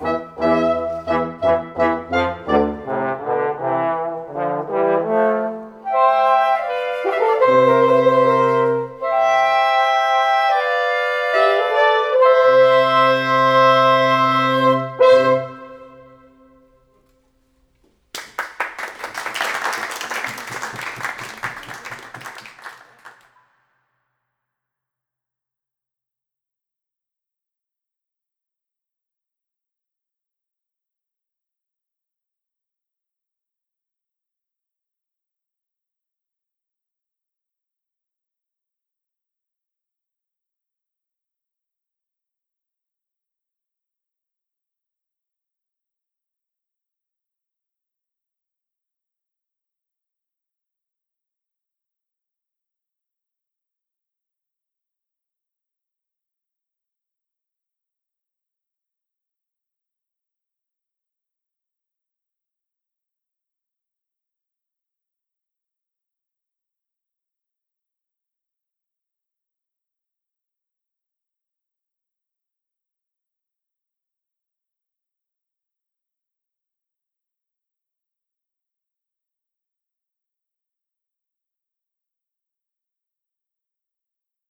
Música